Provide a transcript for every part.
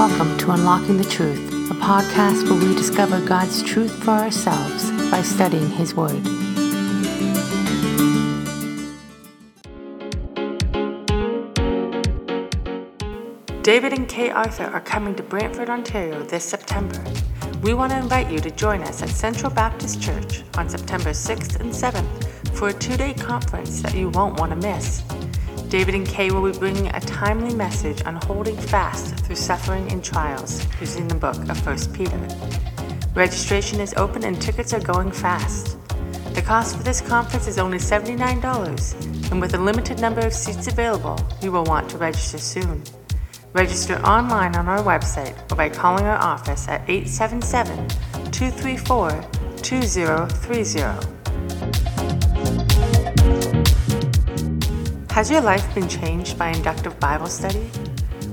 Welcome to Unlocking the Truth, a podcast where we discover God's truth for ourselves by studying His Word. David and Kay Arthur are coming to Brantford, Ontario this September. We want to invite you to join us at Central Baptist Church on September 6th and 7th for a two day conference that you won't want to miss. David and Kay will be bringing a timely message on holding fast through suffering and trials using the book of 1 Peter. Registration is open and tickets are going fast. The cost for this conference is only $79, and with a limited number of seats available, you will want to register soon. Register online on our website or by calling our office at 877 234 2030. Has your life been changed by inductive Bible study?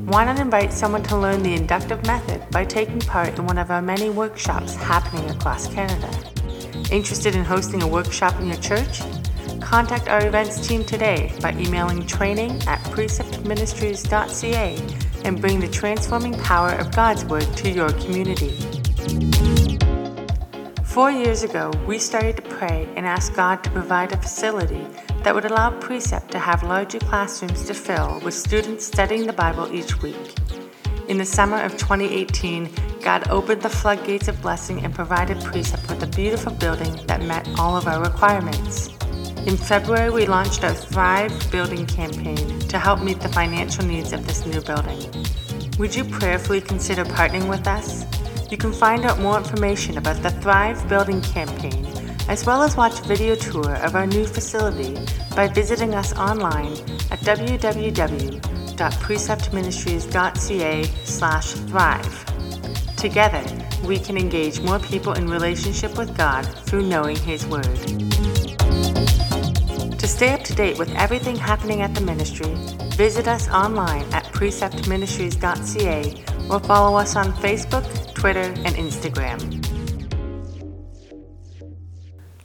Why not invite someone to learn the inductive method by taking part in one of our many workshops happening across Canada? Interested in hosting a workshop in your church? Contact our events team today by emailing training at preceptministries.ca and bring the transforming power of God's Word to your community. Four years ago, we started to pray and ask God to provide a facility that would allow Precept to have larger classrooms to fill with students studying the Bible each week. In the summer of 2018, God opened the floodgates of blessing and provided Precept with a beautiful building that met all of our requirements. In February, we launched our Thrive Building campaign to help meet the financial needs of this new building. Would you prayerfully consider partnering with us? You can find out more information about the Thrive Building campaign as well as watch a video tour of our new facility by visiting us online at www.preceptministries.ca slash thrive. Together, we can engage more people in relationship with God through knowing His Word. To stay up to date with everything happening at the ministry, visit us online at preceptministries.ca or follow us on Facebook, Twitter, and Instagram.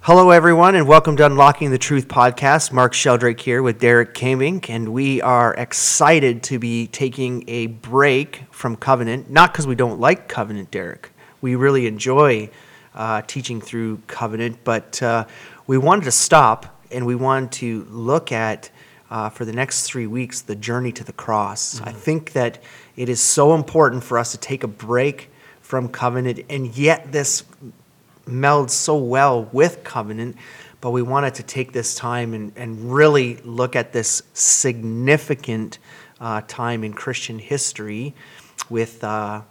Hello, everyone, and welcome to Unlocking the Truth podcast. Mark Sheldrake here with Derek Kamink, and we are excited to be taking a break from Covenant. Not because we don't like Covenant, Derek. We really enjoy uh, teaching through Covenant, but uh, we wanted to stop and we wanted to look at, uh, for the next three weeks, the journey to the cross. Mm-hmm. I think that it is so important for us to take a break from Covenant, and yet this melds so well with covenant, but we wanted to take this time and, and really look at this significant uh, time in Christian history with uh,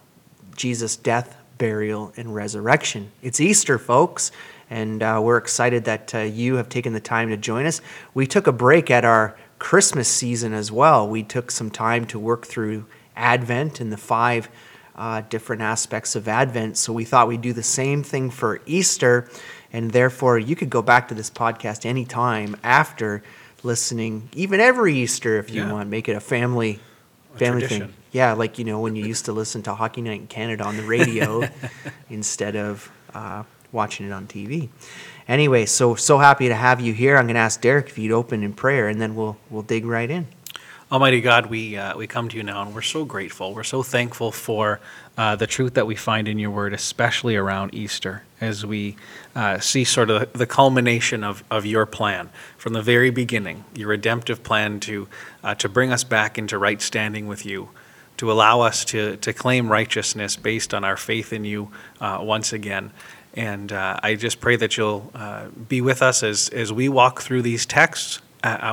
Jesus' death, burial, and resurrection. It's Easter, folks, and uh, we're excited that uh, you have taken the time to join us. We took a break at our Christmas season as well. We took some time to work through Advent and the five uh, different aspects of Advent. So we thought we'd do the same thing for Easter. And therefore, you could go back to this podcast anytime after listening, even every Easter if you yeah. want. Make it a family family thing. Yeah, like you know when you used to listen to Hockey Night in Canada on the radio instead of uh, watching it on TV. Anyway, so so happy to have you here. I'm going to ask Derek if you'd open in prayer, and then we'll we'll dig right in. Almighty God, we, uh, we come to you now and we're so grateful. We're so thankful for uh, the truth that we find in your word, especially around Easter, as we uh, see sort of the culmination of, of your plan from the very beginning, your redemptive plan to, uh, to bring us back into right standing with you, to allow us to, to claim righteousness based on our faith in you uh, once again. And uh, I just pray that you'll be with us as, as we walk through these texts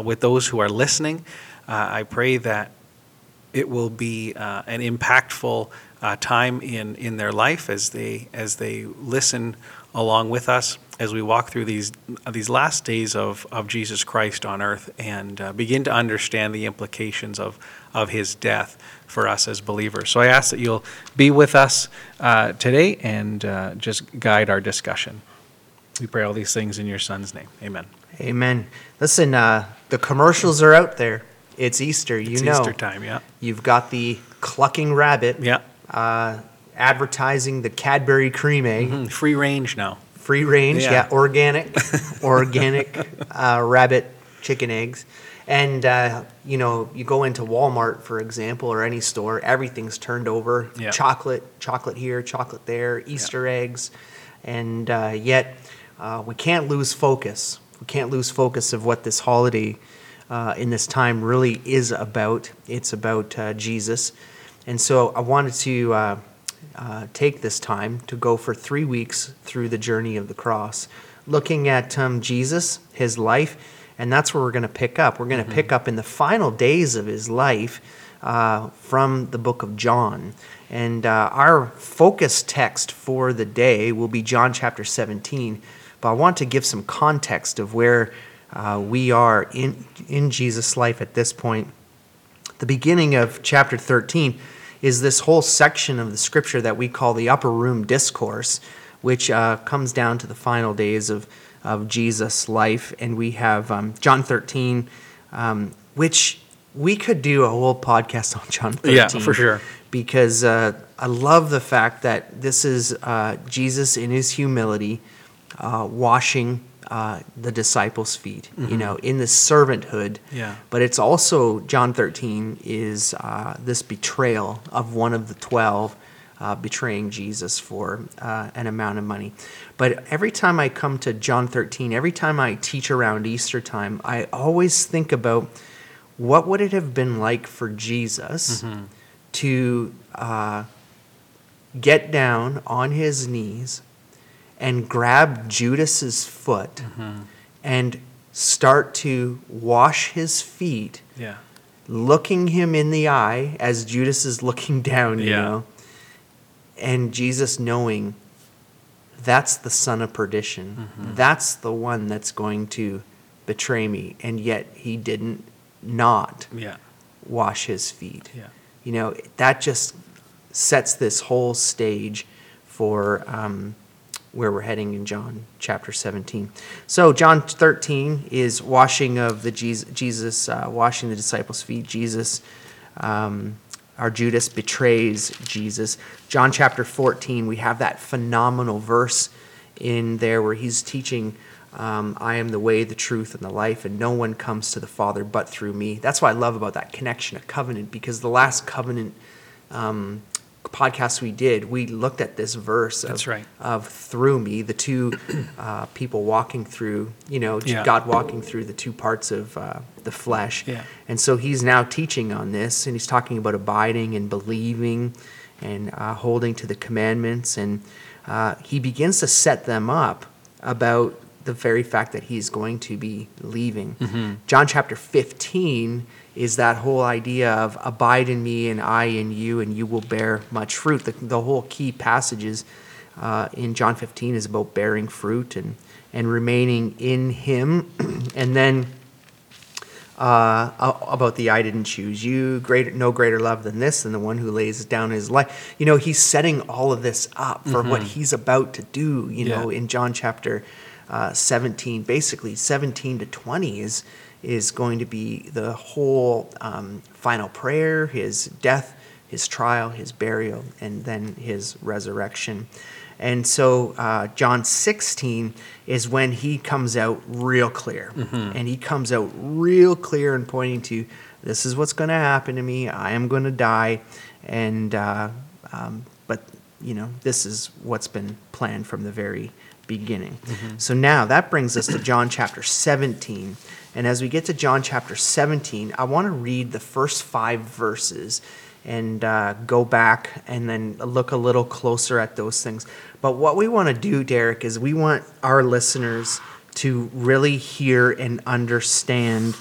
with those who are listening. Uh, I pray that it will be uh, an impactful uh, time in, in their life as they as they listen along with us as we walk through these these last days of, of Jesus Christ on earth and uh, begin to understand the implications of of His death for us as believers. So I ask that you'll be with us uh, today and uh, just guide our discussion. We pray all these things in your Son's name. Amen. Amen. Listen, the commercials are out there. It's Easter, you it's know. Easter time, yeah. You've got the clucking rabbit. Yeah. Uh, advertising the Cadbury cream egg. Mm-hmm. Free range now. Free range, yeah, yeah organic, organic uh, rabbit chicken eggs. And uh, you know, you go into Walmart, for example, or any store, everything's turned over. Yeah. Chocolate, chocolate here, chocolate there, Easter eggs, and uh, yet uh, we can't lose focus. We can't lose focus of what this holiday uh, in this time really is about. It's about uh, Jesus, and so I wanted to. Uh, uh, take this time to go for three weeks through the journey of the cross, looking at um, Jesus, his life, and that's where we're going to pick up. We're going to pick up in the final days of his life uh, from the book of John. And uh, our focus text for the day will be John chapter 17. But I want to give some context of where uh, we are in, in Jesus' life at this point. The beginning of chapter 13 is this whole section of the scripture that we call the upper room discourse, which uh, comes down to the final days of, of Jesus' life. And we have um, John 13, um, which we could do a whole podcast on John 13. Yeah, for sure. Because uh, I love the fact that this is uh, Jesus in his humility uh, washing uh, the disciples' feet, you know, in this servanthood. Yeah. But it's also, John 13 is uh, this betrayal of one of the 12 uh, betraying Jesus for uh, an amount of money. But every time I come to John 13, every time I teach around Easter time, I always think about what would it have been like for Jesus to uh, get down on his knees and grab Judas's foot and start to wash his feet, Yeah. looking him in the eye as Judas is looking down, you Yeah. know, and Jesus knowing that's the son of perdition. That's the one that's going to betray me. And yet he didn't not Yeah. wash his feet. Yeah. You know, that just sets this whole stage for um, where we're heading in John chapter 17. So, John 13 is washing of the Jesus, Jesus uh, washing the disciples' feet. Jesus, um, our Judas betrays Jesus. John chapter 14, we have that phenomenal verse in there where he's teaching. Um, I am the way, the truth, and the life, and no one comes to the Father but through me. That's what I love about that connection a covenant, because the last covenant um, podcast we did, we looked at this verse of, That's right. of through me, the two uh, people walking through, you know, Yeah. God walking through the two parts of uh, the flesh. Yeah. And so he's now teaching on this, and he's talking about abiding and believing and uh, holding to the commandments. And uh, he begins to set them up about the very fact that he's going to be leaving. John chapter 15 is that whole idea of abide in me and I in you, and you will bear much fruit. The, the whole key passages uh, in John 15 is about bearing fruit and, and remaining in him. and then uh, about the I didn't choose you, greater, no greater love than this, than the one who lays down his life. You know, he's setting all of this up for what he's about to do, you know, in John chapter uh, 17. Basically, 17 to 20 is, is going to be the whole um, final prayer, his death, his trial, his burial, and then his resurrection. And so uh, John 16 is when he comes out real clear. And he comes out real clear and pointing to this is what's going to happen to me. I am going to die. And, uh, um, but, you know, this is what's been planned from the very beginning. So now that brings us to John chapter 17. And as we get to John chapter 17, I want to read the first five verses and uh, go back and then look a little closer at those things. But what we want to do, Derek, is we want our listeners to really hear and understand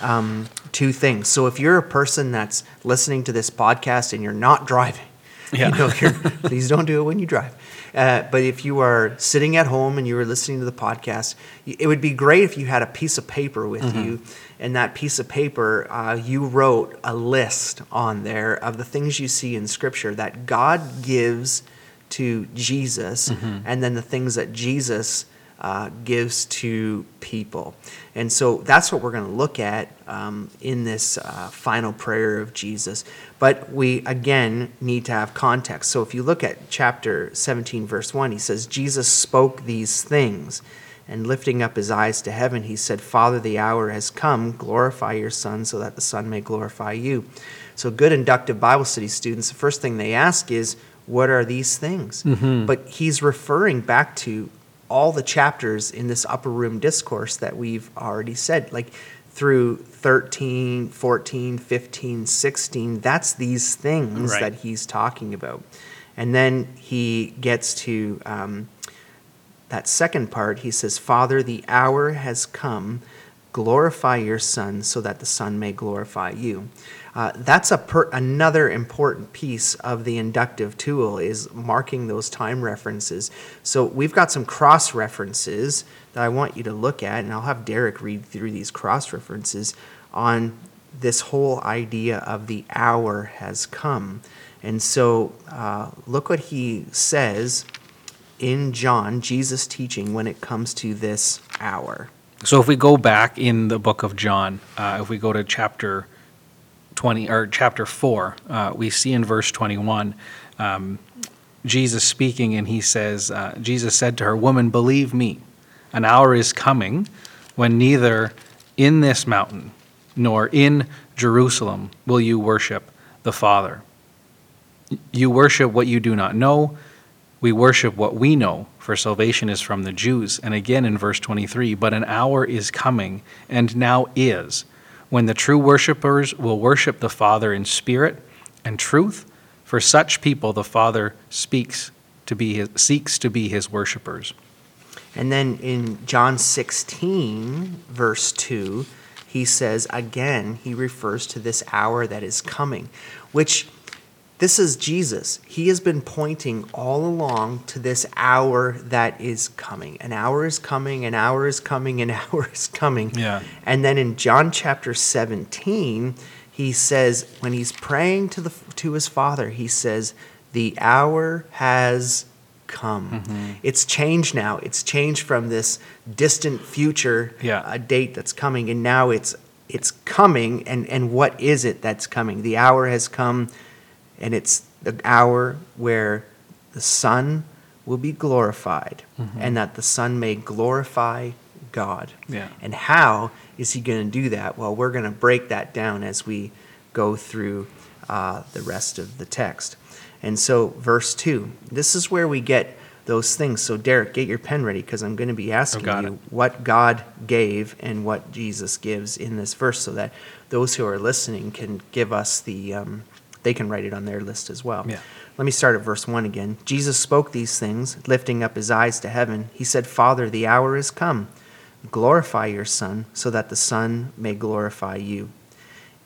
um, two things. So if you're a person that's listening to this podcast and you're not driving, Yeah. you know, you're, please don't do it when you drive. Uh, but if you are sitting at home and you are listening to the podcast, it would be great if you had a piece of paper with Mm-hmm. you, and that piece of paper, uh, you wrote a list on there of the things you see in Scripture that God gives to Jesus, Mm-hmm. and then the things that Jesus uh, gives to people. And so that's what we're going to look at um, in this uh, final prayer of Jesus. But we, again, need to have context. So if you look at chapter 17, verse 1, he says, Jesus spoke these things. And lifting up his eyes to heaven, he said, Father, the hour has come. Glorify your Son so that the Son may glorify you. So, good inductive Bible study students, the first thing they ask is, What are these things? But he's referring back to all the chapters in this upper room discourse that we've already said. Like, through 13, 14, 15, 16, that's these things Right. that he's talking about. And then he gets to um, that second part. He says, Father, the hour has come. Glorify your Son so that the Son may glorify you. Uh, that's a per- another important piece of the inductive tool is marking those time references. So we've got some cross references that I want you to look at, and I'll have Derek read through these cross references on this whole idea of the hour has come. And so uh, look what he says in John, Jesus teaching when it comes to this hour. So if we go back in the book of John, uh, if we go to chapter 20 or chapter 4, uh, we see in verse 21 um, Jesus speaking, and he says, uh, Jesus said to her, Woman, believe me, an hour is coming when neither in this mountain nor in Jerusalem will you worship the Father. You worship what you do not know. We worship what we know, for salvation is from the Jews. And again in verse 23 But an hour is coming, and now is, when the true worshipers will worship the Father in spirit and truth. For such people the Father speaks to be his, seeks to be his worshipers. And then in John 16, verse 2, he says again, he refers to this hour that is coming, which this is Jesus. He has been pointing all along to this hour that is coming. An hour is coming, an hour is coming, an hour is coming. Yeah. And then in John chapter 17, he says, when he's praying to, the, to his Father, he says, The hour has come. Mm-hmm. It's changed now. It's changed from this distant future Yeah. a date that's coming, and now it's it's coming. And, and what is it that's coming? The hour has come, and it's the hour where the Son will be glorified, and that the Son may glorify God. Yeah. And how is he going to do that? Well, we're going to break that down as we go through uh, the rest of the text. And so, verse 2, this is where we get those things. So, Derek, get your pen ready because I'm going to be asking got you it. what God gave and what Jesus gives in this verse so that those who are listening can give us the, um, they can write it on their list as well. Yeah. Let me start at verse 1 again. Jesus spoke these things, lifting up his eyes to heaven. He said, Father, the hour is come. Glorify your Son, so that the Son may glorify you.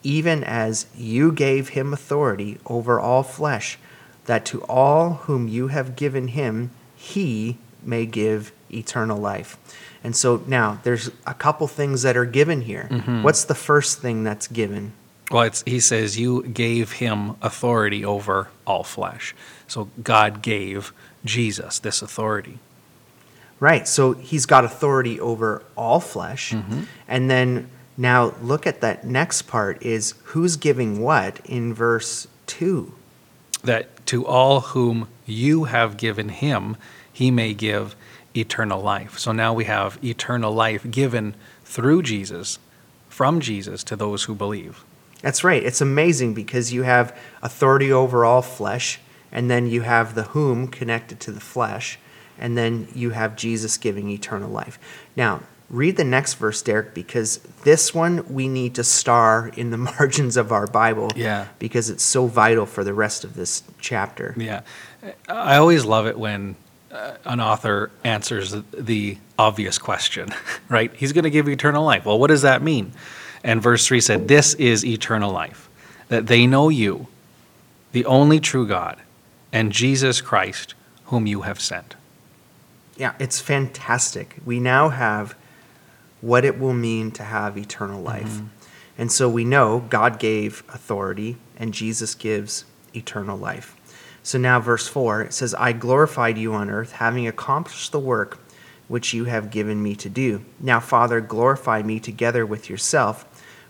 Even as you gave him authority over all flesh, that to all whom you have given him, he may give eternal life. And so now there's a couple things that are given here. Mm-hmm. What's the first thing that's given? Well, it's, he says, You gave him authority over all flesh. So God gave Jesus this authority. Right. So he's got authority over all flesh. Mm-hmm. And then now look at that next part is who's giving what in verse 2. that to all whom you have given him, he may give eternal life. So now we have eternal life given through Jesus, from Jesus to those who believe. That's right. It's amazing because you have authority over all flesh, and then you have the whom connected to the flesh, and then you have Jesus giving eternal life. Now, read the next verse, Derek, because this one we need to star in the margins of our Bible Yeah. because it's so vital for the rest of this chapter. Yeah. I always love it when uh, an author answers the obvious question, right? He's going to give eternal life. Well, what does that mean? And verse 3 said, This is eternal life, that they know you, the only true God, and Jesus Christ, whom you have sent. Yeah, it's fantastic. We now have what it will mean to have eternal mm-hmm. life. And so we know God gave authority and Jesus gives eternal life. So now, verse 4, it says, I glorified you on earth, having accomplished the work which you have given me to do. Now, Father, glorify me together with yourself,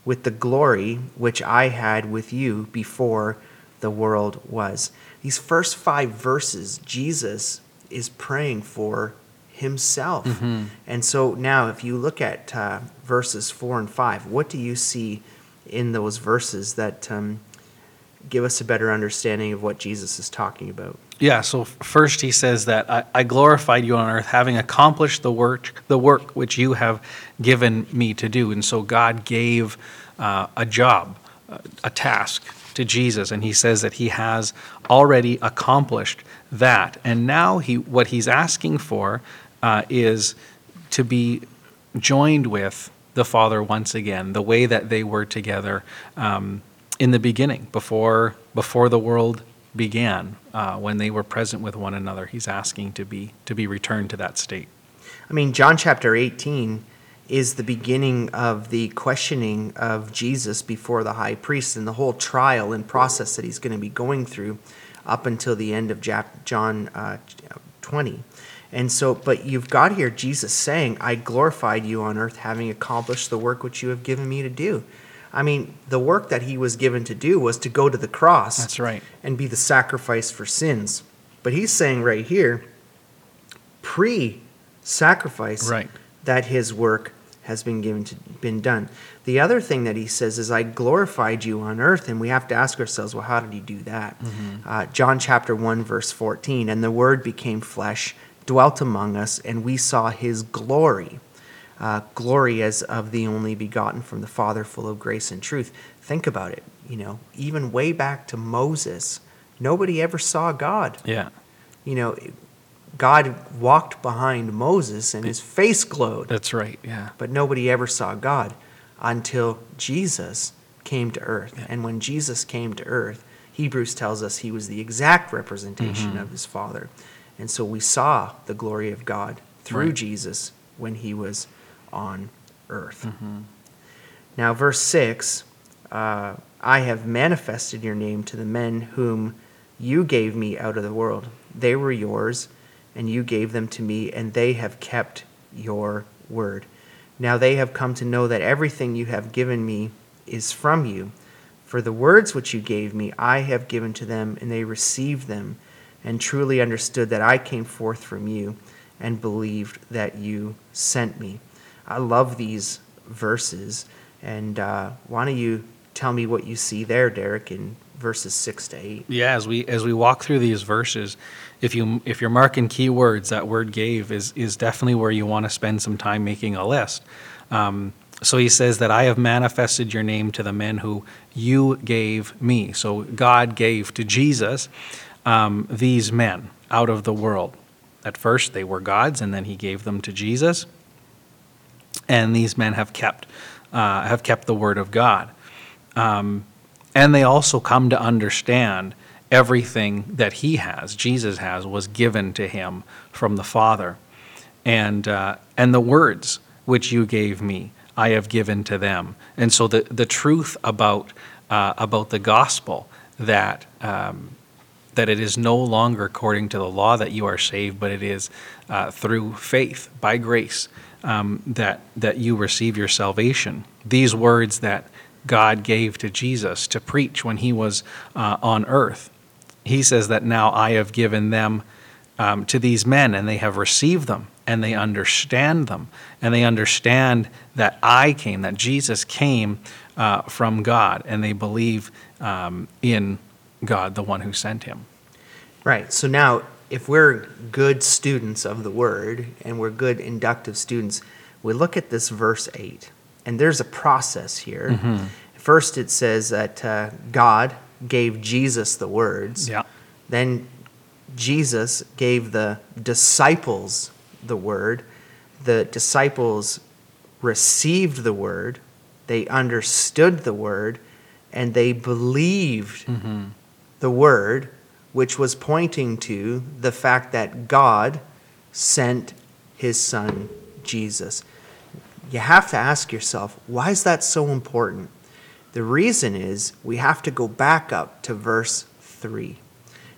with the glory which I had with you before the world was. These first five verses, Jesus is praying for himself. Mm-hmm. And so now, if you look at uh, verses four and five, what do you see in those verses that um, give us a better understanding of what Jesus is talking about? Yeah, so first he says that I, I glorified you on earth, having accomplished the work, the work which you have given me to do. And so God gave uh, a job, a task to Jesus, and he says that he has already accomplished that. And now he, what he's asking for uh, is to be joined with the Father once again, the way that they were together um, in the beginning, before before the world began, uh, when they were present with one another. He's asking to be to be returned to that state. I mean, John chapter 18 is the beginning of the questioning of Jesus before the high priest and the whole trial and process that he's going to be going through up until the end of John uh, 20. And so, but you've got here Jesus saying, I glorified you on earth, having accomplished the work which you have given me to do. I mean, the work that he was given to do was to go to the cross That's right. and be the sacrifice for sins. But he's saying right here, pre sacrifice, Right. that his work has been given to been done. The other thing that he says is, "I glorified you on earth," and we have to ask ourselves, well, how did he do that? Uh, John chapter one verse fourteen, and the Word became flesh, dwelt among us, and we saw his glory. Uh, glory as of the only begotten from the Father, full of grace and truth. Think about it. You know, even way back to Moses, nobody ever saw God Yeah, you know, God walked behind Moses and his face glowed, that's right. Yeah, but nobody ever saw God until Jesus came to earth. Yeah. And when Jesus came to earth, Hebrews tells us he was the exact representation Mhm. of his Father. And so we saw the glory of God through Right. Jesus when he was on earth. Mhm. Now, verse 6 uh, I have manifested your name to the men whom you gave me out of the world. They were yours, and you gave them to me, and they have kept your word. Now they have come to know that everything you have given me is from you. For the words which you gave me, I have given to them, and they received them, and truly understood that I came forth from you, and believed that you sent me. I love these verses. And uh, why don't you tell me what you see there, Derek, in verses 6 to 8? yeah. As we as we walk through these verses, if you if you're marking keywords, that word "gave" is is definitely where you want to spend some time making a list. Um, so he says that I have manifested your name to the men who you gave me. So God gave to Jesus um, these men out of the world. At first, they were God's, and then He gave them to Jesus. And these men have kept uh, have kept the word of God, um, and they also come to understand everything that He has, Jesus has, was given to Him from the Father, and uh, and the words which you gave me, I have given to them. And so the the truth about uh, about the gospel that. Um, that it is no longer according to the law that you are saved, but it is uh, through faith, by grace, um, that, that you receive your salvation. These words that God gave to Jesus to preach when he was uh, on earth, he says that now I have given them um, to these men, and they have received them, and they understand them, and they understand that I came, that Jesus came uh, from God, and they believe um, in God, the one who sent him. Right. So now, if we're good students of the word and we're good inductive students, we look at this verse 8, and there's a process here. First, it says that uh, God gave Jesus the words. Yeah. Then Jesus gave the disciples the word. The disciples received the word, they understood the word, and they believed the word, which was pointing to the fact that God sent his son Jesus. You have to ask yourself, why is that so important? The reason is we have to go back up to verse 3.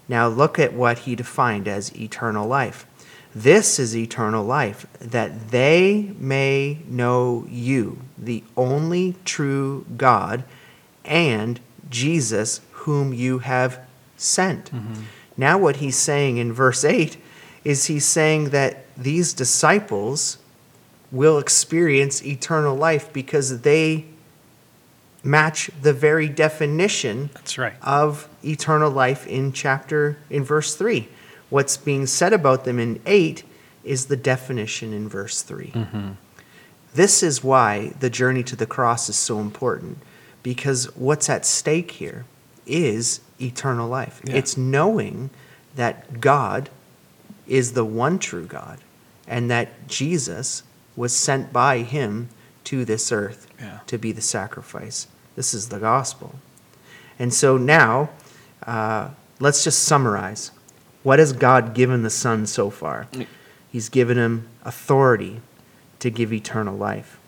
Now look at what he defined as eternal life. This is eternal life, that they may know you, the only true God, and Jesus, whom you have sent. Now, what he's saying in verse 8 is he's saying that these disciples will experience eternal life because they match the very definition That's right. of eternal life in chapter in verse 3 what's being said about them in 8 is the definition in verse 3 mm-hmm. this is why the journey to the cross is so important because what's at stake here is eternal life Yeah. it's knowing that god is the one true god and that jesus was sent by him to this earth Yeah. to be the sacrifice this is the gospel and so now, uh, let's just summarize. What has God given the Son so far? Mm. He's given him authority to give eternal life,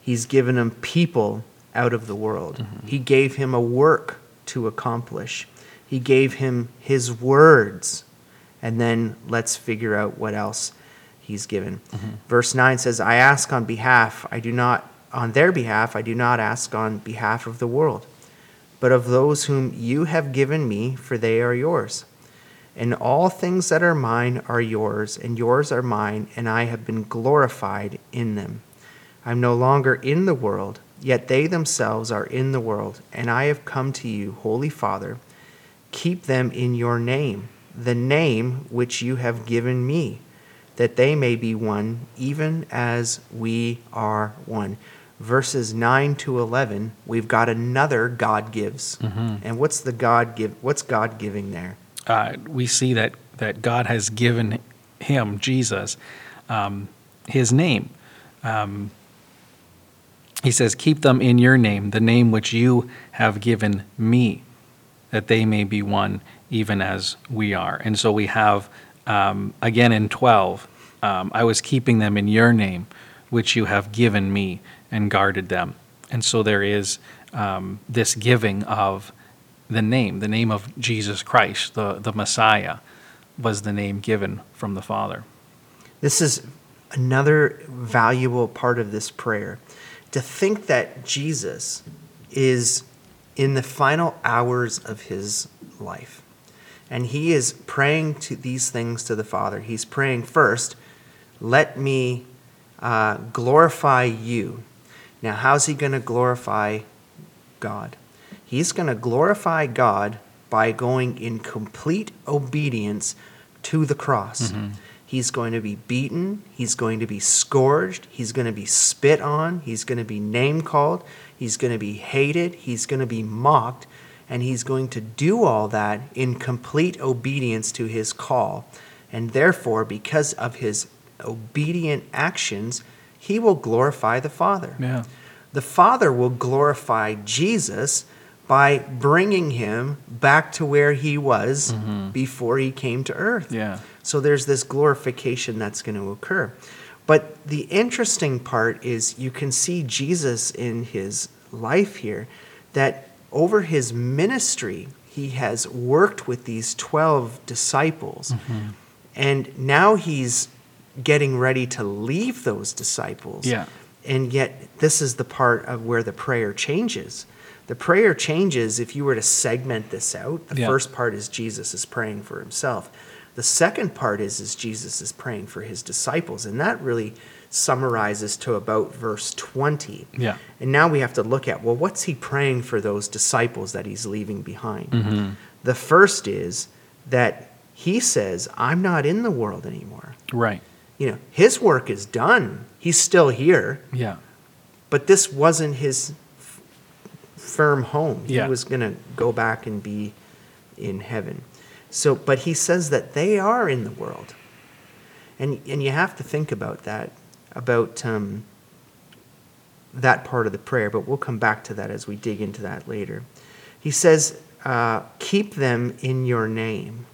He's given him people out of the world, He gave him a work to accomplish, He gave him His words. And then let's figure out what else He's given. Mm-hmm. Verse 9 says, I ask on behalf, I do not, on their behalf, I do not ask on behalf of the world but of those whom you have given me, for they are yours. And all things that are mine are yours, and yours are mine, and I have been glorified in them. I'm no longer in the world, yet they themselves are in the world, and I have come to you, Holy Father. Keep them in your name, the name which you have given me, that they may be one, even as we are one. Verses 9 to 11 we've got another god gives. And what's the god give what's god giving there? Uh, we see that, that God has given him, Jesus, um, his name. Um, he says, Keep them in your name, the name which you have given me, that they may be one, even as we are. And so we have, um, again in 12, um, I was keeping them in your name, which you have given me, and guarded them. And so there is um, this giving of the name, the name of Jesus Christ, the, the Messiah, was the name given from the Father. this is another valuable part of this prayer to think that jesus is in the final hours of his life and he is praying to these things to the father he's praying first let me uh, glorify you now how's he going to glorify God. He's going to glorify God by going in complete obedience to the cross. He's going to be beaten. He's going to be scourged. He's going to be spit on. He's going to be name called. He's going to be hated. He's going to be mocked. And he's going to do all that in complete obedience to his call. And therefore, because of his obedient actions, he will glorify the Father Yeah. the Father will glorify Jesus by bringing him back to where he was mm-hmm. before he came to earth. Yeah. So there's this glorification that's going to occur. But the interesting part is you can see Jesus in his life here that over his ministry, he has worked with these 12 disciples. Mm-hmm. And now he's getting ready to leave those disciples. Yeah. And yet, this is the part of where the prayer changes. The prayer changes if you were to segment this out. The Yeah. first part is Jesus is praying for himself. The second part is, is Jesus is praying for his disciples. And that really summarizes to about verse 20. Yeah. And now we have to look at well, what's he praying for those disciples that he's leaving behind? Mm-hmm. The first is that he says, I'm not in the world anymore. Right. You know, his work is done. He's still here, Yeah. but this wasn't his f- firm home. Yeah. He was going to go back and be in heaven. So, but he says that they are in the world. And, and you have to think about that, about um, that part of the prayer, but we'll come back to that as we dig into that later. He says, uh, Keep them in your name.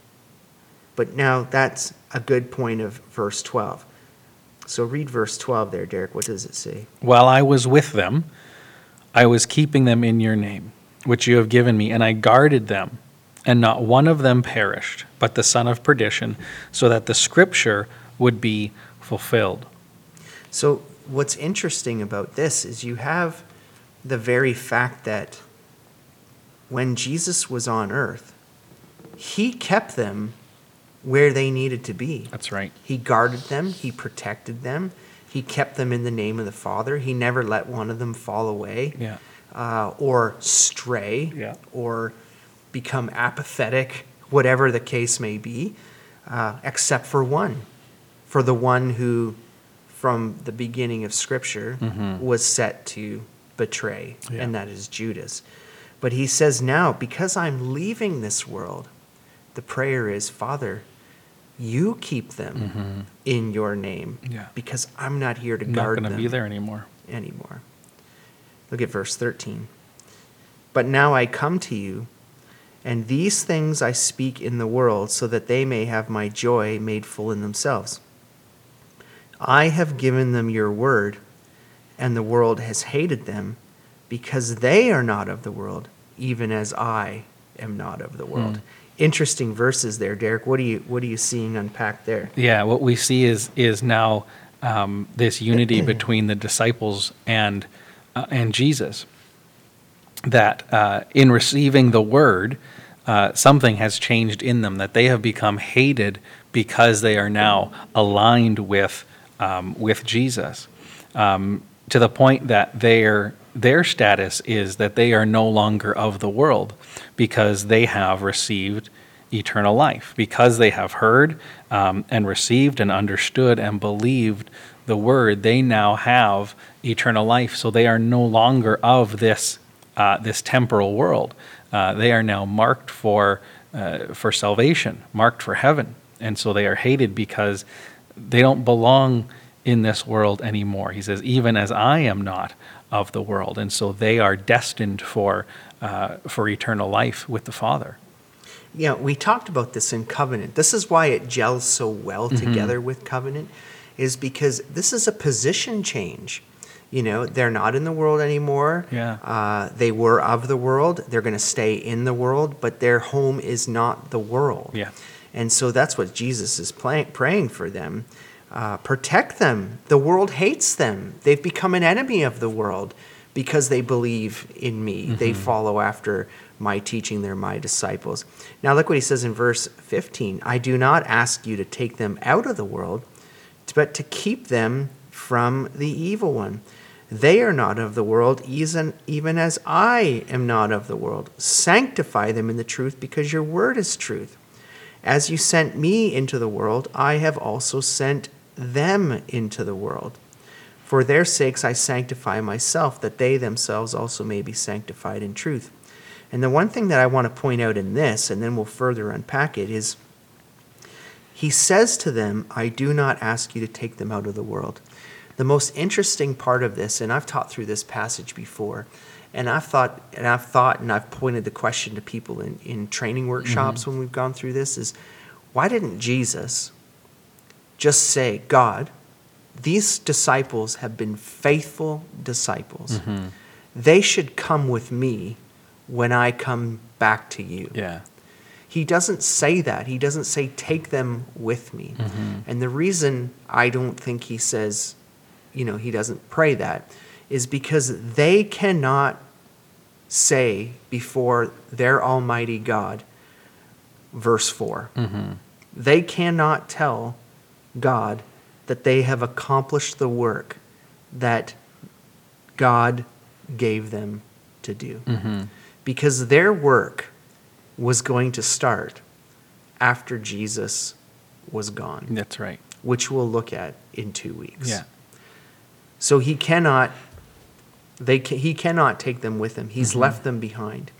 But now that's a good point of verse 12. So read verse 12 there, Derek. What does it say? While I was with them, I was keeping them in your name, which you have given me, and I guarded them, and not one of them perished, but the son of perdition, so that the scripture would be fulfilled. So, what's interesting about this is you have the very fact that when Jesus was on earth, he kept them where they needed to be. That's right. He guarded them, he protected them, he kept them in the name of the Father. He never let one of them fall away Yeah. uh, or stray Yeah. or become apathetic, whatever the case may be, uh, except for one, for the one who, from the beginning of Scripture, Mhm. was set to betray, Yeah. and that is Judas. But he says now, because I'm leaving this world, the prayer is, Father, you keep them Mhm. in your name, Yeah. because I'm not here to Not guard going to them be there anymore. anymore. Look at verse 13. But now I come to you, and these things I speak in the world, so that they may have my joy made full in themselves. I have given them your word, and the world has hated them, because they are not of the world, even as I am not of the world. Hmm. Interesting verses there, Derek. What are you what are you seeing unpacked there? Yeah, what we see is is now um, this unity between the disciples and uh, and Jesus. That uh, in receiving the word, uh, something has changed in them. That they have become hated because they are now aligned with um, with Jesus, um, to the point that their their status is that they are no longer of the world because they have received eternal life. Because they have heard um, and received and understood and believed the word they now have eternal life. So they are no longer of this uh, this temporal world uh, they are now marked for uh, for salvation marked for heaven and so they are hated because they don't belong in this world anymore he says even as i am not of the world and so they are destined for uh, for eternal life with the father Yeah, we talked about this in covenant. This is why it gels so well Mm-hmm. together with covenant, is because this is a position change. You know, they're not in the world anymore. Yeah. Uh, they were of the world. They're going to stay in the world, but their home is not the world. Yeah. And so that's what Jesus is play, praying for them. Uh, protect them. The world hates them. They've become an enemy of the world because they believe in me. They follow after my teaching. They're my disciples. Now, look what he says in verse 15 I do not ask you to take them out of the world, but to keep them from the evil one. They are not of the world, even, as I am not of the world. Sanctify them in the truth, because your word is truth. As you sent me into the world, I have also sent them into the world. For their sakes I sanctify myself, that they themselves also may be sanctified in truth. And the one thing that I want to point out in this, and then we'll further unpack it, is he says to them, I do not ask you to take them out of the world. The most interesting part of this, and I've taught through this passage before, and I've thought and I've thought and I've pointed the question to people in, in training mm-hmm. workshops when we've gone through this is why didn't Jesus just say, God, these disciples have been faithful disciples. Mm-hmm. They should come with me when I come back to you. Yeah. He doesn't say that. He doesn't say, take them with me. And the reason I don't think he says, you know, he doesn't pray that is because they cannot say before their Almighty God, verse 4. Mm-hmm. They cannot tell God that they have accomplished the work that God gave them to do. Mm-hmm. Because their work was going to start after Jesus was gone, That's right. which we'll look at in two weeks. Yeah. So he cannot they ca- he cannot take them with him. He's mm-hmm. left them behind.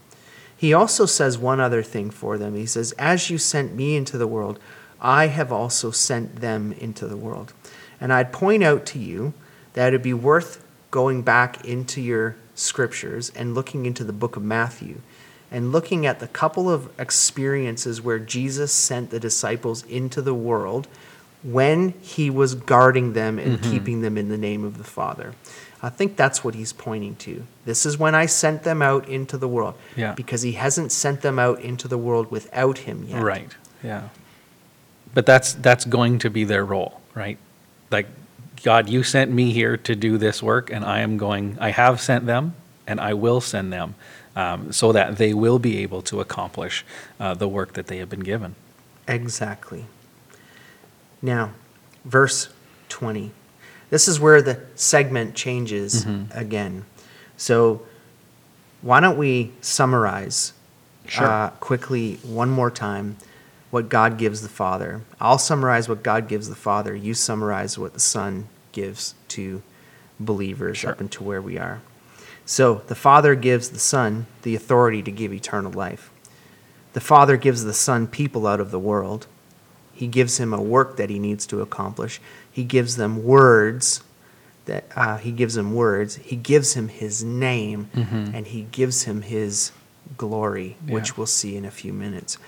He also says one other thing for them. He says, "As you sent me into the world, I have also sent them into the world." And I'd point out to you that it'd be worth going back into your scriptures and looking into the book of Matthew and looking at the couple of experiences where Jesus sent the disciples into the world when he was guarding them and mm-hmm. keeping them in the name of the Father. I think that's what he's pointing to. This is when I sent them out into the world. Yeah. Because he hasn't sent them out into the world without him yet. Right. Yeah. But that's that's going to be their role, right? Like God, you sent me here to do this work, and I am going. I have sent them, and I will send them, um, so that they will be able to accomplish uh, the work that they have been given. Exactly. Now, verse 20. This is where the segment changes again. So, why don't we summarize Sure. uh, quickly one more time what God gives the Father? I'll summarize what God gives the Father. You summarize what the Son gives to believers Sure. up into where we are. So, the Father gives the Son the authority to give eternal life. The Father gives the Son people out of the world. He gives him a work that he needs to accomplish. He gives them words that uh, he gives him words. He gives him his name, and he gives him his glory, which we'll see in a few minutes.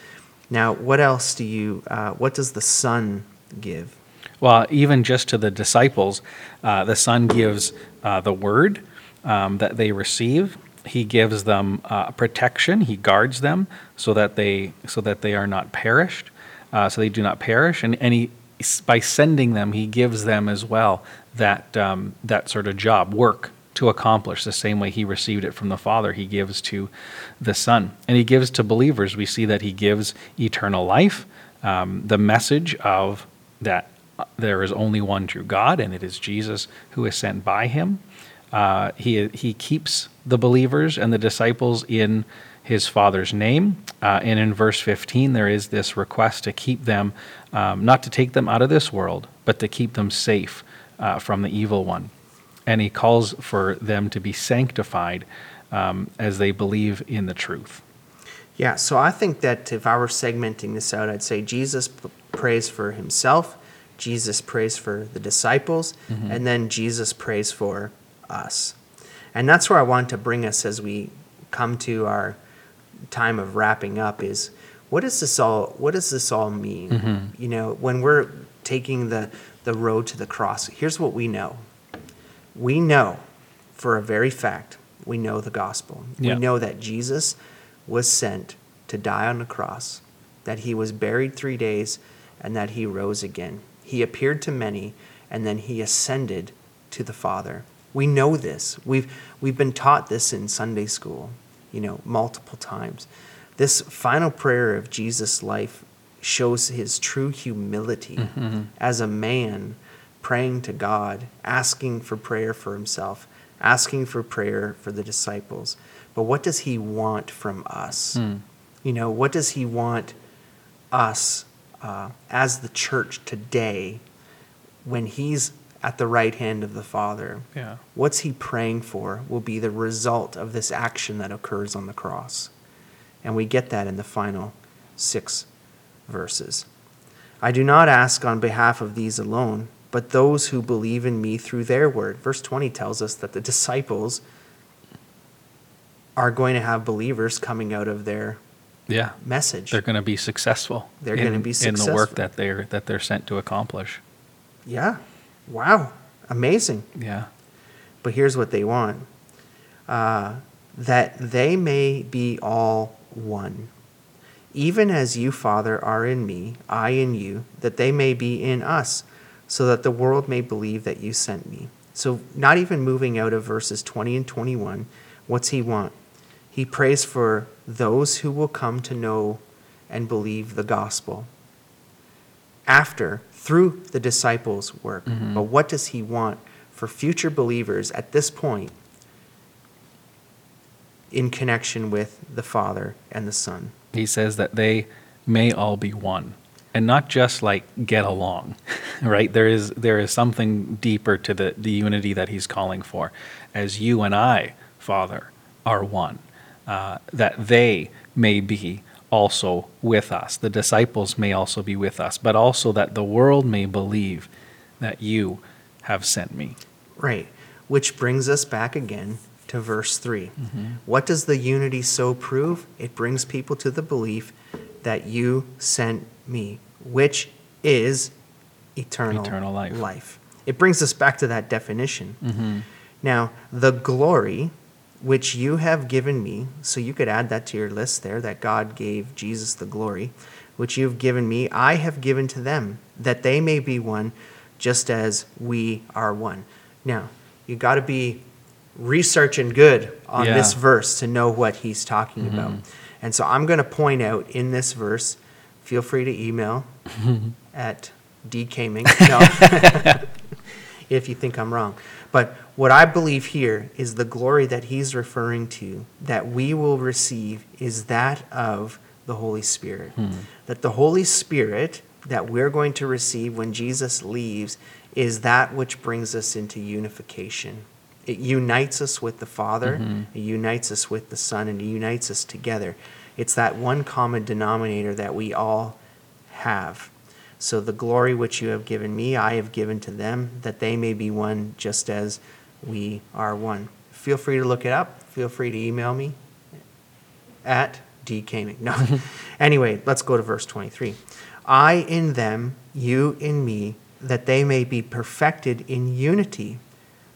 Now, what else do you? Uh, what does the Son give? Well, even just to the disciples, uh, the Son gives uh, the word um, that they receive. He gives them uh, protection. He guards them so that they so that they are not perished, uh, so they do not perish. And, and he, by sending them, he gives them as well that um, that sort of job, work to accomplish. The same way he received it from the Father, he gives to the Son, and he gives to believers. We see that he gives eternal life, um, the message of that there is only one true God, and it is Jesus who is sent by him. Uh, he, he keeps the believers and the disciples in his Father's name. Uh, and in verse 15, there is this request to keep them, um, not to take them out of this world, but to keep them safe uh, from the evil one. And he calls for them to be sanctified um, as they believe in the truth. Yeah, so I think that if I were segmenting this out, I'd say Jesus p- prays for himself, Jesus prays for the disciples, and then Jesus prays for us. And that's where I want to bring us as we come to our time of wrapping up is what does this all what does this all mean? Mm-hmm. You know, when we're taking the the road to the cross, here's what we know. We know for a very fact, we know the gospel. Yeah. We know that Jesus was sent to die on the cross, that he was buried three days, and that he rose again. He appeared to many, and then he ascended to the Father. We know this. We've, we've been taught this in Sunday school, you know, multiple times. This final prayer of Jesus' life shows his true humility as a man praying to God, asking for prayer for himself, asking for prayer for the disciples. But what does he want from us? You know, what does he want us uh, as the church today when he's at the right hand of the Father? Yeah. What's he praying for will be the result of this action that occurs on the cross. And we get that in the final six verses. I do not ask on behalf of these alone, but those who believe in me through their word. Verse 20 tells us that the disciples are going to have believers coming out of their Yeah. message. They're going to be successful. They're in- gonna be in the work that they're that they're sent to accomplish. yeah. Wow. Amazing. Yeah. But here's what they want uh, that they may be all one. Even as you, Father, are in me, I in you, that they may be in us, so that the world may believe that you sent me. So, not even moving out of verses 20 and 21, what's he want? He prays for those who will come to know and believe the gospel after, through the disciples' work. But what does he want for future believers at this point in connection with the Father and the Son? He says that they may all be one. And not just like get along, right? There is there is something deeper to the, the unity that he's calling for. As you and I, Father, are one, uh, that they may be also with us. The disciples may also be with us, but also that the world may believe that you have sent me. Right. Which brings us back again to verse 3. Mm-hmm. What does the unity so prove? It brings people to the belief that you sent me, which is eternal, Eternal life. It brings us back to that definition. Mm-hmm. Now, the glory which you have given me, so you could add that to your list there, that God gave Jesus the glory, which you have given me, I have given to them, that they may be one, just as we are one. Now, you got to be researching good on this verse to know what he's talking mm-hmm. about. And so I'm going to point out in this verse feel free to email at dcaming. No. if you think I'm wrong. But what I believe here is the glory that he's referring to that we will receive is that of the Holy Spirit. Hmm. That the Holy Spirit that we're going to receive when Jesus leaves is that which brings us into unification. It unites us with the Father, mm-hmm. it unites us with the Son, and it unites us together. It's that one common denominator that we all have. So the glory which you have given me, I have given to them, that they may be one just as we are one. Feel free to look it up. Feel free to email me at dcaming. No. anyway, let's go to verse 23. I in them, you in me, that they may be perfected in unity,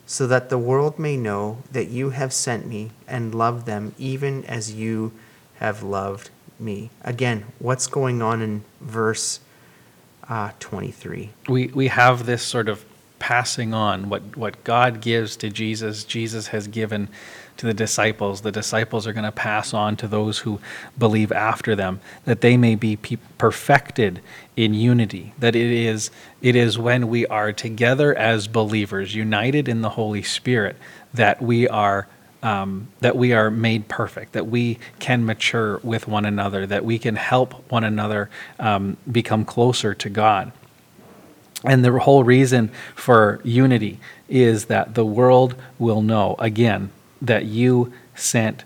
so that the world may know that you have sent me and loved them even as you have loved me. Again, what's going on in verse uh, 23? we we have this sort of passing on what what God gives to Jesus Jesus has given to the disciples the disciples are going to pass on to those who believe after them that they may be pe- perfected in unity that it is it is when we are together as believers united in the holy spirit that we are um, that we are made perfect, that we can mature with one another, that we can help one another um, become closer to God. And the whole reason for unity is that the world will know, again, that you sent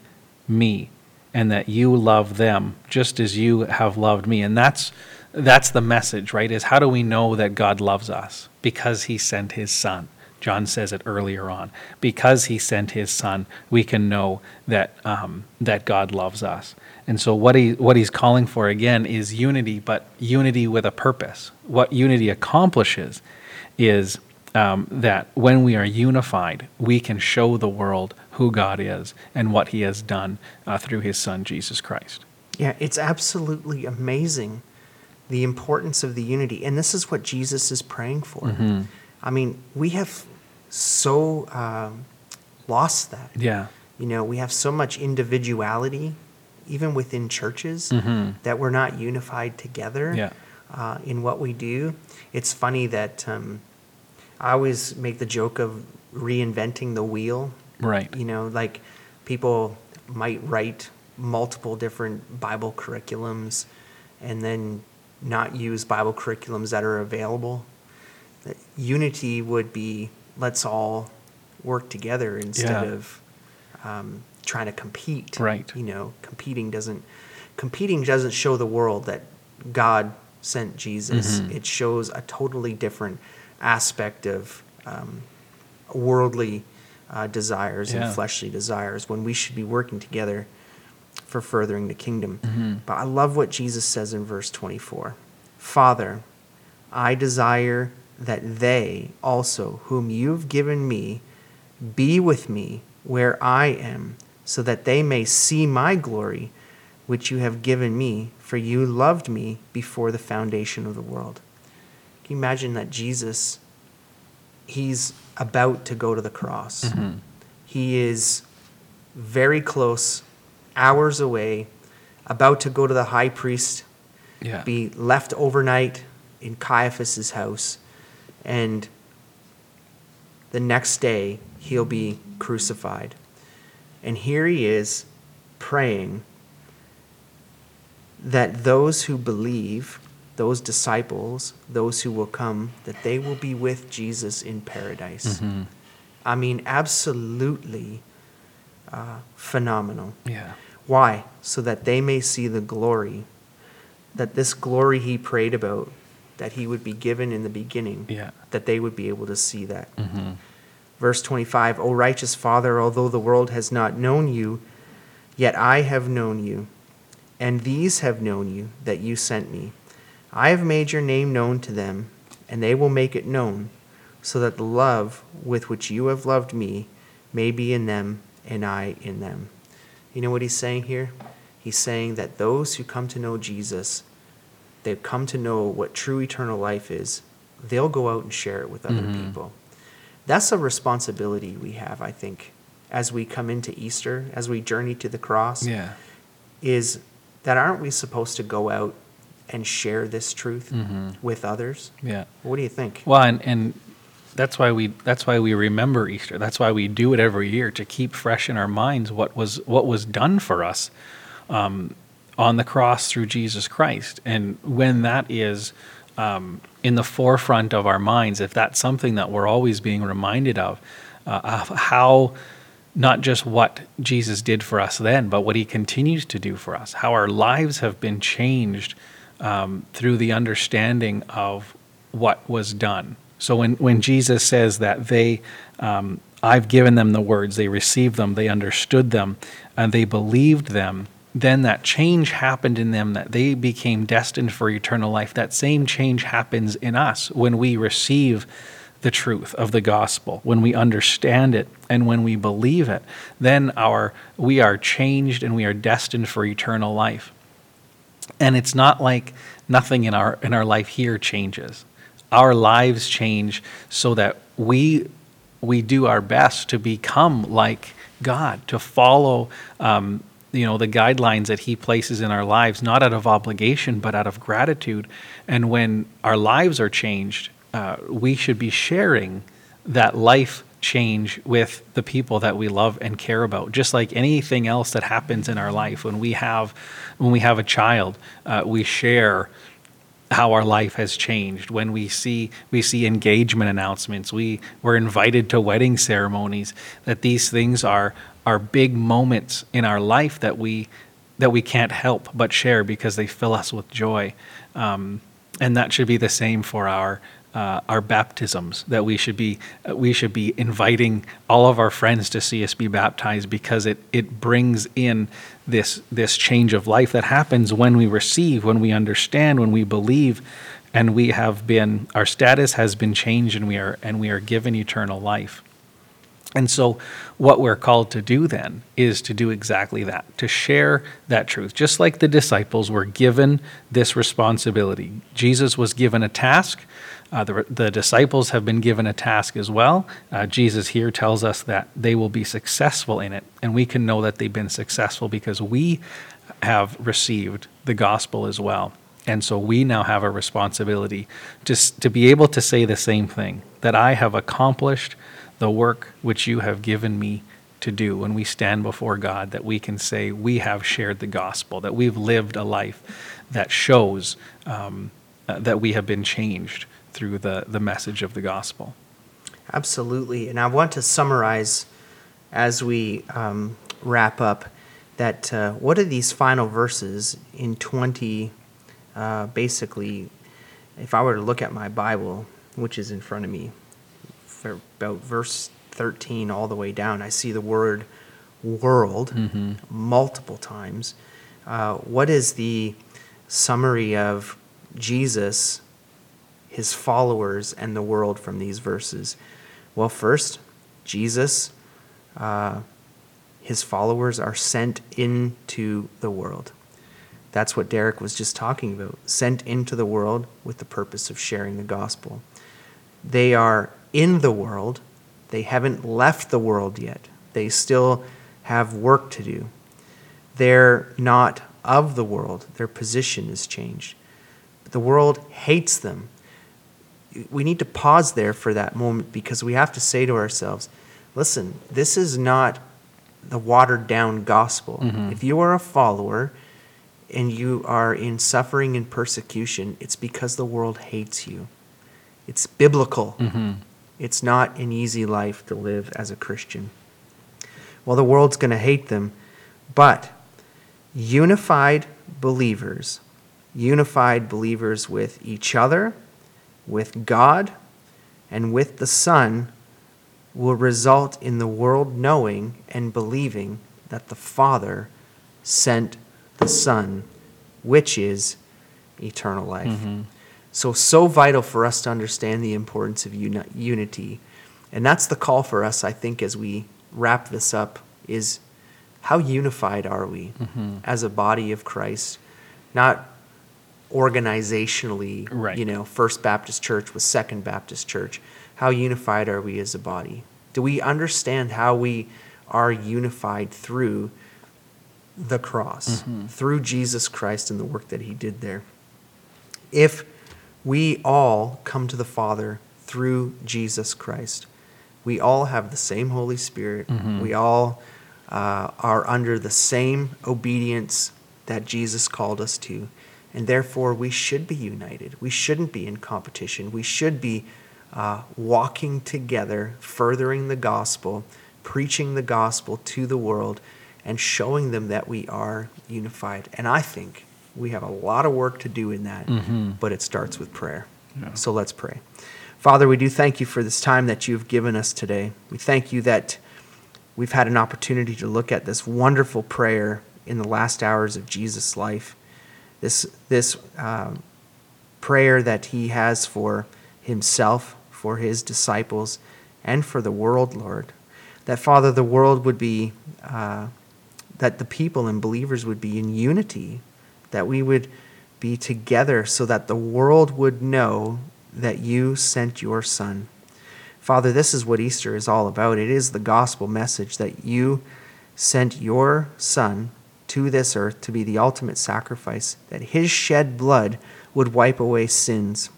me and that you love them just as you have loved me. And that's that's the message, right? Is how do we know that God loves us? Because he sent his son. John says it earlier on. Because he sent his son, we can know that um, that God loves us. And so what he what he's calling for again is unity, but unity with a purpose. What unity accomplishes is um, that when we are unified, we can show the world who God is and what He has done uh, through His Son Jesus Christ. Yeah, it's absolutely amazing the importance of the unity. And this is what Jesus is praying for. I mean, we have so um, lost that. Yeah. You know, we have so much individuality, even within churches, Mhm. that we're not unified together Yeah. uh, in what we do. It's funny that um, I always make the joke of reinventing the wheel. Right. You know, like people might write multiple different Bible curriculums and then not use Bible curriculums that are available. Unity would be let's all work together instead Yeah. of um, trying to compete. Right. You know, competing doesn't competing doesn't show the world that God sent Jesus. Mhm. It shows a totally different aspect of um, worldly uh, desires Yeah. and fleshly desires when we should be working together for furthering the kingdom. Mhm. But I love what Jesus says in verse 24 Father, I desire that they also, whom you've given me, be with me where I am, so that they may see my glory, which you have given me, for you loved me before the foundation of the world. Can you imagine that Jesus, he's about to go to the cross? Mhm. He is very close, hours away, about to go to the high priest, Yeah. be left overnight in Caiaphas's house, and the next day he'll be crucified. And here he is praying that those who believe, those disciples, those who will come, that they will be with Jesus in paradise. Mhm. I mean, absolutely uh, phenomenal. Yeah. Why? So that they may see the glory, that this glory he prayed about, that he would be given in the beginning, Yeah. that they would be able to see that. Mhm. Verse 25 O righteous Father, although the world has not known you, yet I have known you, and these have known you, that you sent me. I have made your name known to them, and they will make it known, so that the love with which you have loved me may be in them, and I in them. You know what he's saying here? He's saying that those who come to know Jesus, they've come to know what true eternal life is, they'll go out and share it with other Mhm. people. That's a responsibility we have, I think, as we come into Easter, as we journey to the cross, Yeah. is that aren't we supposed to go out and share this truth with others. Yeah. What do you think? Well, and, and that's why we that's why we remember Easter. That's why we do it every year to keep fresh in our minds what was what was done for us um, on the cross through Jesus Christ. And when that is um, in the forefront of our minds, if that's something that we're always being reminded of, uh, of how not just what Jesus did for us then, but what he continues to do for us, how our lives have been changed um, through the understanding of what was done. So when, when Jesus says that they, um, I've given them the words, they received them, they understood them, and they believed them, then that change happened in them, that they became destined for eternal life. That same change happens in us when we receive the truth of the gospel, when we understand it and when we believe it, then our we are changed and we are destined for eternal life. And it's not like nothing in our in our life here changes. Our lives change so that we we do our best to become like God, to follow um, you know the guidelines that He places in our lives, not out of obligation but out of gratitude. And when our lives are changed, uh, we should be sharing that life change with the people that we love and care about just like anything else that happens in our life when we have when we have a child uh, we share how our life has changed when we see we see engagement announcements we we're invited to wedding ceremonies that these things are are big moments in our life that we that we can't help but share because they fill us with joy. Um, and that should be the same for our uh, our baptisms that we should be uh, we should be inviting all of our friends to see us be baptized because it it brings in this this change of life that happens when we receive when we understand when we believe and we have been our status has been changed and we are and we are given eternal life and so, what we're called to do then is to do exactly that, to share that truth. Just like the disciples were given this responsibility, Jesus was given a task. Uh, the, the disciples have been given a task as well. Uh, Jesus here tells us that they will be successful in it, and we can know that they've been successful because we have received the gospel as well. And so we now have a responsibility to, to be able to say the same thing that I have accomplished the work which you have given me to do when we stand before God, that we can say we have shared the gospel, that we've lived a life that shows um, uh, that we have been changed through the, the message of the gospel. Absolutely. And I want to summarize as we um, wrap up that uh, what are these final verses in 20, uh, basically, if I were to look at my Bible, which is in front of me, about verse 13 all the way down, I see the word world Mm-hmm. multiple times. Uh, what is the summary of Jesus, his followers, and the world from these verses? Well, first, Jesus, uh, his followers are sent into the world. That's what Derek was just talking about. Sent into the world with the purpose of sharing the gospel. They are in the world. They haven't left the world yet. They still have work to do. They're not of the world. Their position is changed. But the world hates them. We need to pause there for that moment because we have to say to ourselves, listen, this is not the watered down gospel. Mhm. If you are a follower and you are in suffering and persecution, it's because the world hates you. It's biblical. Mm-hmm. It's not an easy life to live as a Christian. Well, the world's going to hate them, but unified believers, unified believers with each other, with God, and with the Son, will result in the world knowing and believing that the Father sent the Son, which is eternal life. Mm-hmm. So, so vital for us to understand the importance of uni- unity. And that's the call for us, I think, as we wrap this up, is how unified are we Mhm. as a body of Christ? Not organizationally, Right. you know, First Baptist Church with Second Baptist Church. How unified are we as a body? Do we understand how we are unified through the cross, Mhm. through Jesus Christ and the work that he did there? if we all come to the Father through Jesus Christ. We all have the same Holy Spirit. We all uh, are under the same obedience that Jesus called us to. And therefore, we should be united. We shouldn't be in competition. We should be uh, walking together, furthering the gospel, preaching the gospel to the world, and showing them that we are unified. And I think we have a lot of work to do in that, but it starts with prayer. So let's pray. Father, we do thank you for this time that you've given us today. We thank you that we've had an opportunity to look at this wonderful prayer in the last hours of Jesus' life. This, this um, prayer that he has for himself, for his disciples, and for the world, Lord. That, Father, the world would be, uh, that the people and believers would be in unity, that we would be together so that the world would know that you sent your Son. Father, this is what Easter is all about. It is the gospel message that you sent your Son to this earth to be the ultimate sacrifice, that his shed blood would wipe away sins.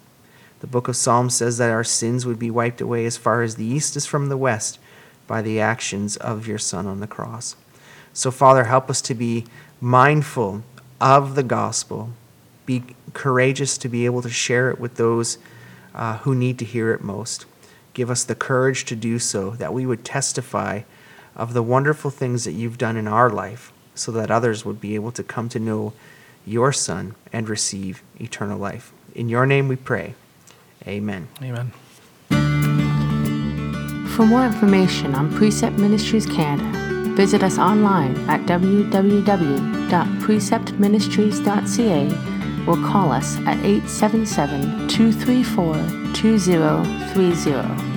The book of Psalms says that our sins would be wiped away as far as the east is from the west by the actions of your Son on the cross. So, Father, help us to be mindful of the gospel, be courageous to be able to share it with those uh, who need to hear it most. Give us the courage to do so, that we would testify of the wonderful things that you've done in our life, so that others would be able to come to know your Son and receive eternal life. In your name we pray. Amen. Amen. For more information on Precept Ministries Canada, visit us online at www.preceptministries.ca or call us at 877 234 2030.